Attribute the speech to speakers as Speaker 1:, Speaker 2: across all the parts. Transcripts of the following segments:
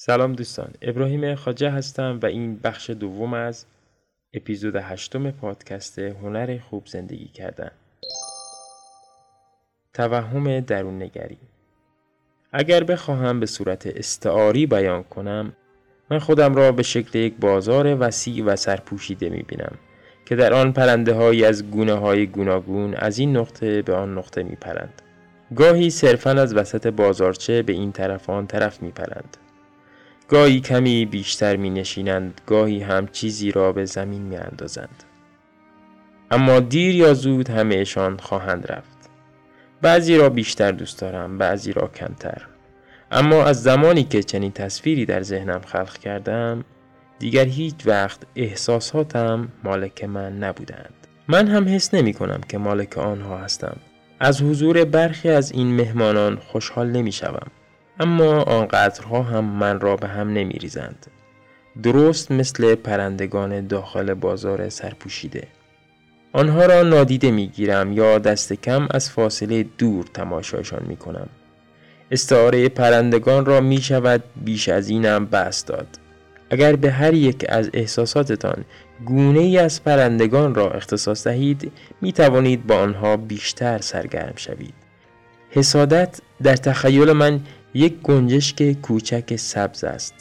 Speaker 1: سلام دوستان ابراهیم خاجه هستم و این بخش دوم از اپیزود هشتم پادکست هنر خوب زندگی کردن توهم درون نگری اگر بخواهم به صورت استعاری بیان کنم من خودم را به شکل یک بازار وسیع و سرپوشیده می بینم که در آن پرنده های از گونه های گوناگون از این نقطه به آن نقطه می پرند. گاهی صرفا از وسط بازارچه به این طرف آن طرف می پرند. گاهی کمی بیشتر می نشینند گاهی هم چیزی را به زمین می اندازند. اما دیر یا زود همهشان خواهند رفت. بعضی را بیشتر دوست دارم بعضی را کمتر. اما از زمانی که چنین تصویری در ذهنم خلق کردم دیگر هیچ وقت احساساتم مالک من نبودند. من هم حس نمی کنم که مالک آنها هستم. از حضور برخی از این مهمانان خوشحال نمی شوم. اما آنقدرها هم من را به هم نمی ریزند. درست مثل پرندگان داخل بازار سرپوشیده. آنها را نادیده می گیرم یا دست کم از فاصله دور تماشایشان می کنم. استعاره پرندگان را می شود بیش از اینم بست داد. اگر به هر یک از احساساتتان گونه ای از پرندگان را اختصاص دهید می توانید با آنها بیشتر سرگرم شوید. حسادت در تخیل من یک گنجشک کوچک سبز است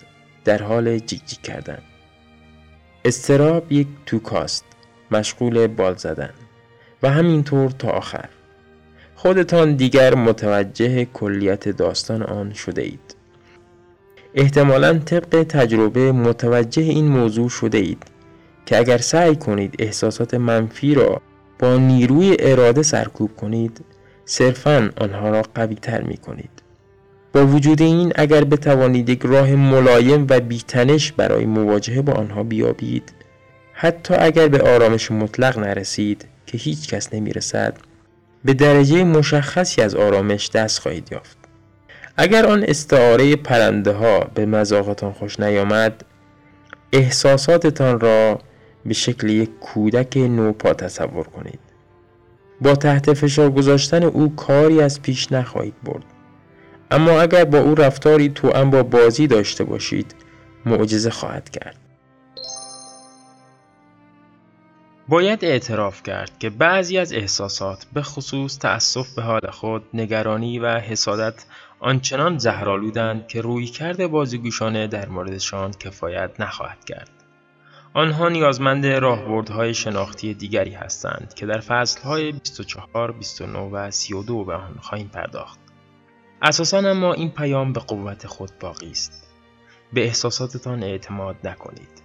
Speaker 1: در حال جیک جیک کردن. استراب یک توکاست مشغول بال زدن. و همینطور تا آخر. خودتان دیگر متوجه کلیت داستان آن شده اید احتمالا طبق تجربه متوجه این موضوع شده اید که اگر سعی کنید احساسات منفی را با نیروی اراده سرکوب کنید صرفا آنها را قوی تر می کنید با وجود این اگر بتوانید یک راه ملایم و بیتنش برای مواجهه با آنها بیابید حتی اگر به آرامش مطلق نرسید که هیچ کس نمی رسد به درجه مشخصی از آرامش دست خواهید یافت. اگر آن استعاره پرنده ها به مذاقتان خوش نیامد احساساتتان را به شکل یک کودک نوپا تصور کنید. با تحت فشار گذاشتن او کاری از پیش نخواهید برد. اما اگر با او رفتاری تو با بازی داشته باشید معجزه خواهد کرد باید اعتراف کرد که بعضی از احساسات به خصوص تأسف به حال خود، نگرانی و حسادت آنچنان زهرالودند که روی کرده بازیگوشانه در موردشان کفایت نخواهد کرد. آنها نیازمند راهبردهای شناختی دیگری هستند که در فصلهای 24, 29 و 32 به آن خواهیم پرداخت. اساسا اما این پیام به قوت خود باقی است. به احساساتتان اعتماد نکنید.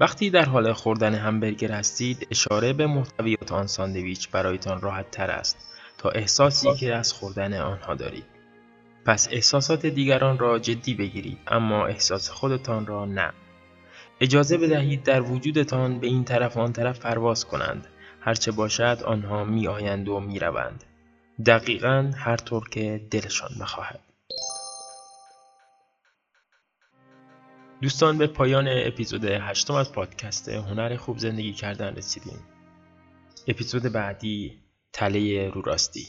Speaker 1: وقتی در حال خوردن همبرگر هستید اشاره به محتویات آن ساندویچ برایتان راحت تر است تا احساسی که از خوردن آنها دارید. پس احساسات دیگران را جدی بگیرید اما احساس خودتان را نه. اجازه بدهید در وجودتان به این طرف آن طرف پرواز کنند. هرچه باشد آنها می آیند و می روند. دقیقا هر طور که دلشان بخواهد. دوستان به پایان اپیزود هشتم از پادکست هنر خوب زندگی کردن رسیدیم. اپیزود بعدی تله رو راستی